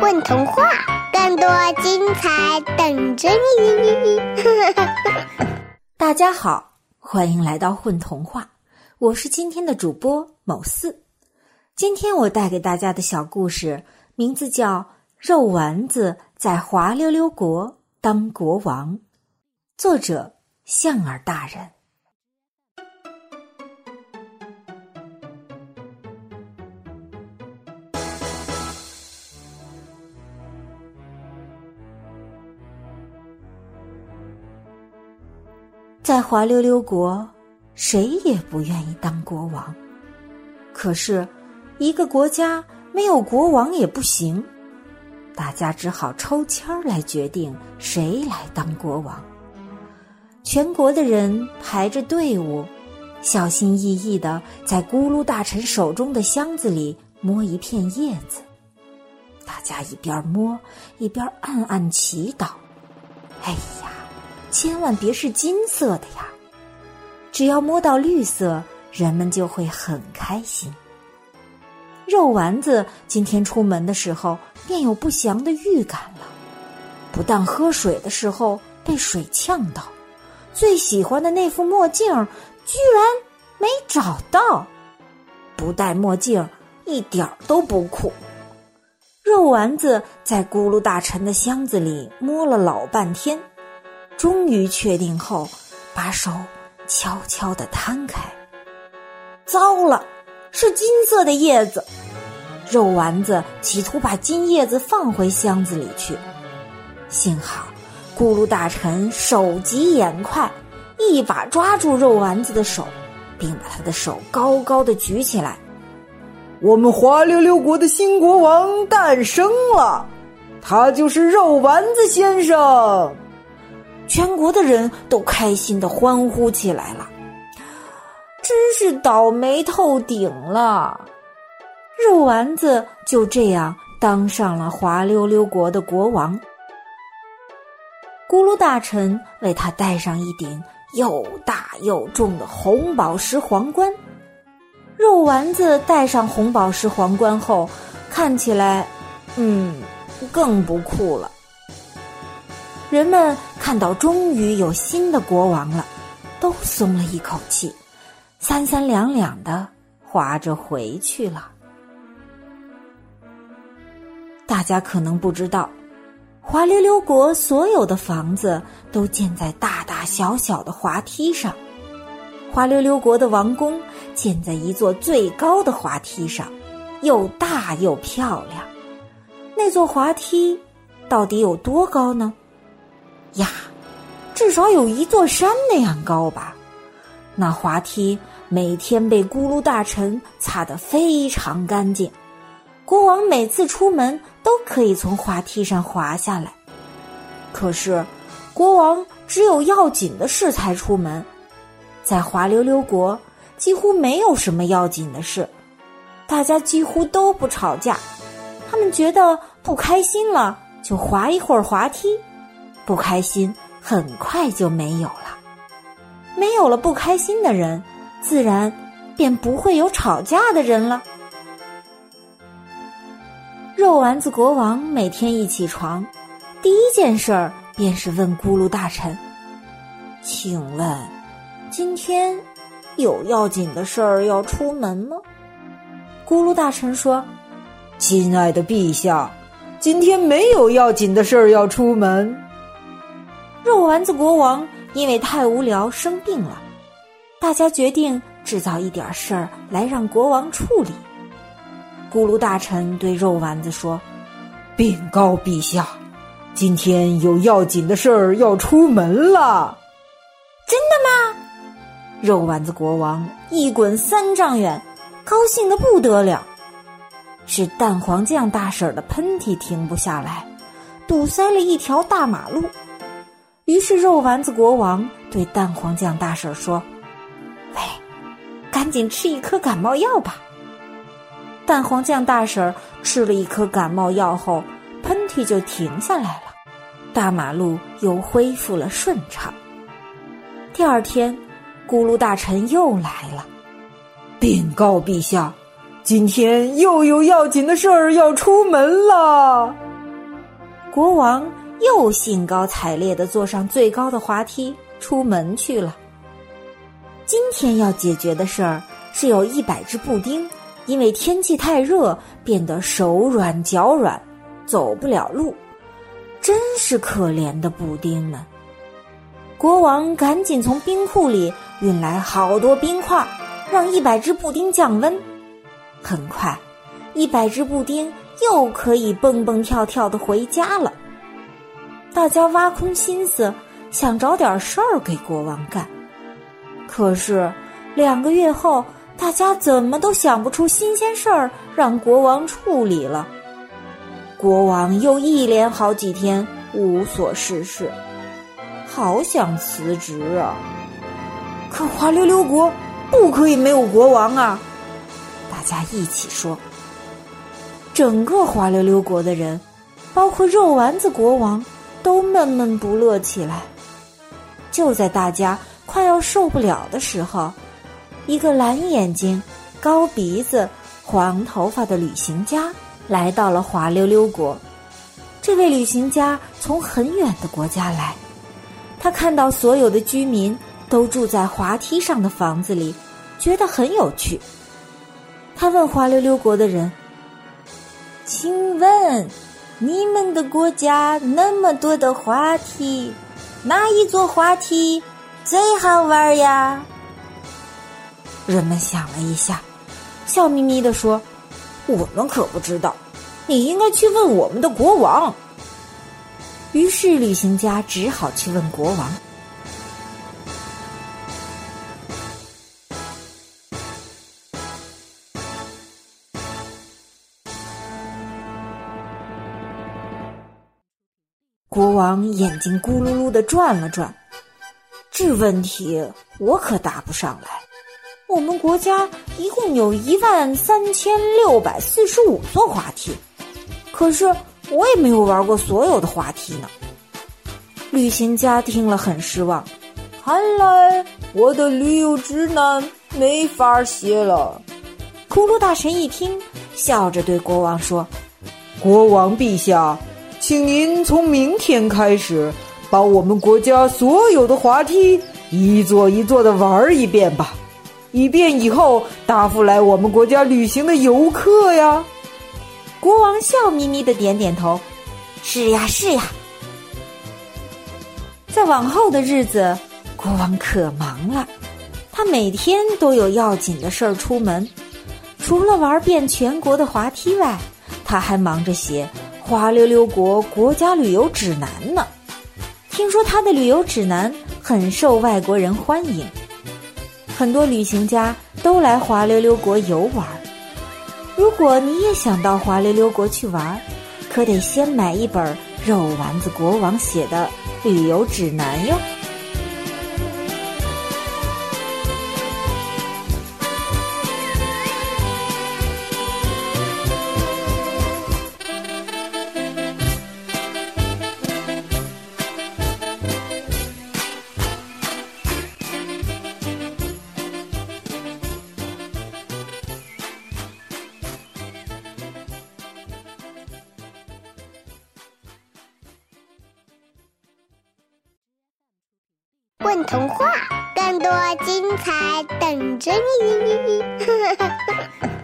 混童话，更多精彩等着你！大家好，欢迎来到混童话，我是今天的主播某四。今天我带给大家的小故事名字叫《肉丸子在滑溜溜国当国王》，作者象儿大人。在滑溜溜国，谁也不愿意当国王。可是，一个国家没有国王也不行，大家只好抽签儿来决定谁来当国王。全国的人排着队伍，小心翼翼的在咕噜大臣手中的箱子里摸一片叶子。大家一边摸一边暗暗祈祷：“哎呀！”千万别是金色的呀！只要摸到绿色，人们就会很开心。肉丸子今天出门的时候便有不祥的预感了，不但喝水的时候被水呛到，最喜欢的那副墨镜居然没找到，不戴墨镜一点都不酷。肉丸子在咕噜大臣的箱子里摸了老半天。终于确定后，把手悄悄地摊开。糟了，是金色的叶子！肉丸子企图把金叶子放回箱子里去，幸好咕噜大臣手疾眼快，一把抓住肉丸子的手，并把他的手高高的举起来。我们滑溜溜国的新国王诞生了，他就是肉丸子先生。全国的人都开心的欢呼起来了，真是倒霉透顶了！肉丸子就这样当上了滑溜溜国的国王。咕噜大臣为他戴上一顶又大又重的红宝石皇冠。肉丸子戴上红宝石皇冠后，看起来，嗯，更不酷了。人们看到终于有新的国王了，都松了一口气，三三两两的划着回去了。大家可能不知道，滑溜溜国所有的房子都建在大大小小的滑梯上。滑溜溜国的王宫建在一座最高的滑梯上，又大又漂亮。那座滑梯到底有多高呢？呀，至少有一座山那样高吧。那滑梯每天被咕噜大臣擦得非常干净，国王每次出门都可以从滑梯上滑下来。可是，国王只有要紧的事才出门，在滑溜溜国几乎没有什么要紧的事，大家几乎都不吵架。他们觉得不开心了，就滑一会儿滑梯。不开心很快就没有了，没有了不开心的人，自然便不会有吵架的人了。肉丸子国王每天一起床，第一件事儿便是问咕噜大臣：“请问，今天有要紧的事儿要出门吗？”咕噜大臣说：“亲爱的陛下，今天没有要紧的事儿要出门。”肉丸子国王因为太无聊生病了，大家决定制造一点事儿来让国王处理。咕噜大臣对肉丸子说：“禀告陛下，今天有要紧的事儿要出门了。”真的吗？肉丸子国王一滚三丈远，高兴的不得了。是蛋黄酱大婶的喷嚏停不下来，堵塞了一条大马路。于是，肉丸子国王对蛋黄酱大婶说：“喂，赶紧吃一颗感冒药吧。”蛋黄酱大婶吃了一颗感冒药后，喷嚏就停下来了，大马路又恢复了顺畅。第二天，咕噜大臣又来了，禀告陛下，今天又有要紧的事儿要出门了。国王又兴高采烈地坐上最高的滑梯出门去了。今天要解决的事儿是有一百只布丁，因为天气太热，变得手软脚软，走不了路，真是可怜的布丁们。国王赶紧从冰库里运来好多冰块，让一百只布丁降温。很快，一百只布丁又可以蹦蹦跳跳的回家了。大家挖空心思想找点事儿给国王干，可是两个月后，大家怎么都想不出新鲜事儿让国王处理了。国王又一连好几天无所事事，好想辞职啊！可滑溜溜国不可以没有国王啊！大家一起说。整个滑溜溜国的人，包括肉丸子国王，都闷闷不乐起来。就在大家快要受不了的时候，一个蓝眼睛、高鼻子、黄头发的旅行家来到了滑溜溜国。这位旅行家从很远的国家来，他看到所有的居民都住在滑梯上的房子里，觉得很有趣。他问滑溜溜国的人：“请问，你们的国家那么多的滑梯，哪一座滑梯最好玩呀？”人们想了一下，笑眯眯地说：“我们可不知道，你应该去问我们的国王。”于是旅行家只好去问国王。国王眼睛咕噜噜的转了转，这问题我可答不上来。我们国家一共有一万三千六百四十五座滑梯，可是我也没有玩过所有的滑梯呢。旅行家听了很失望，看来我的旅游指南没法写了。骷髅大神一听，笑着对国王说：“国王陛下。”请您从明天开始，把我们国家所有的滑梯一座一座的玩一遍吧，以便以后答复来我们国家旅行的游客呀。国王笑眯眯的点点头：“是呀，是呀。”在往后的日子，国王可忙了，他每天都有要紧的事儿出门，除了玩遍全国的滑梯外，他还忙着写。滑溜溜国国家旅游指南呢？听说他的旅游指南很受外国人欢迎，很多旅行家都来滑溜溜国游玩。如果你也想到滑溜溜国去玩，可得先买一本肉丸子国王写的旅游指南哟。问童话，更多精彩等着你。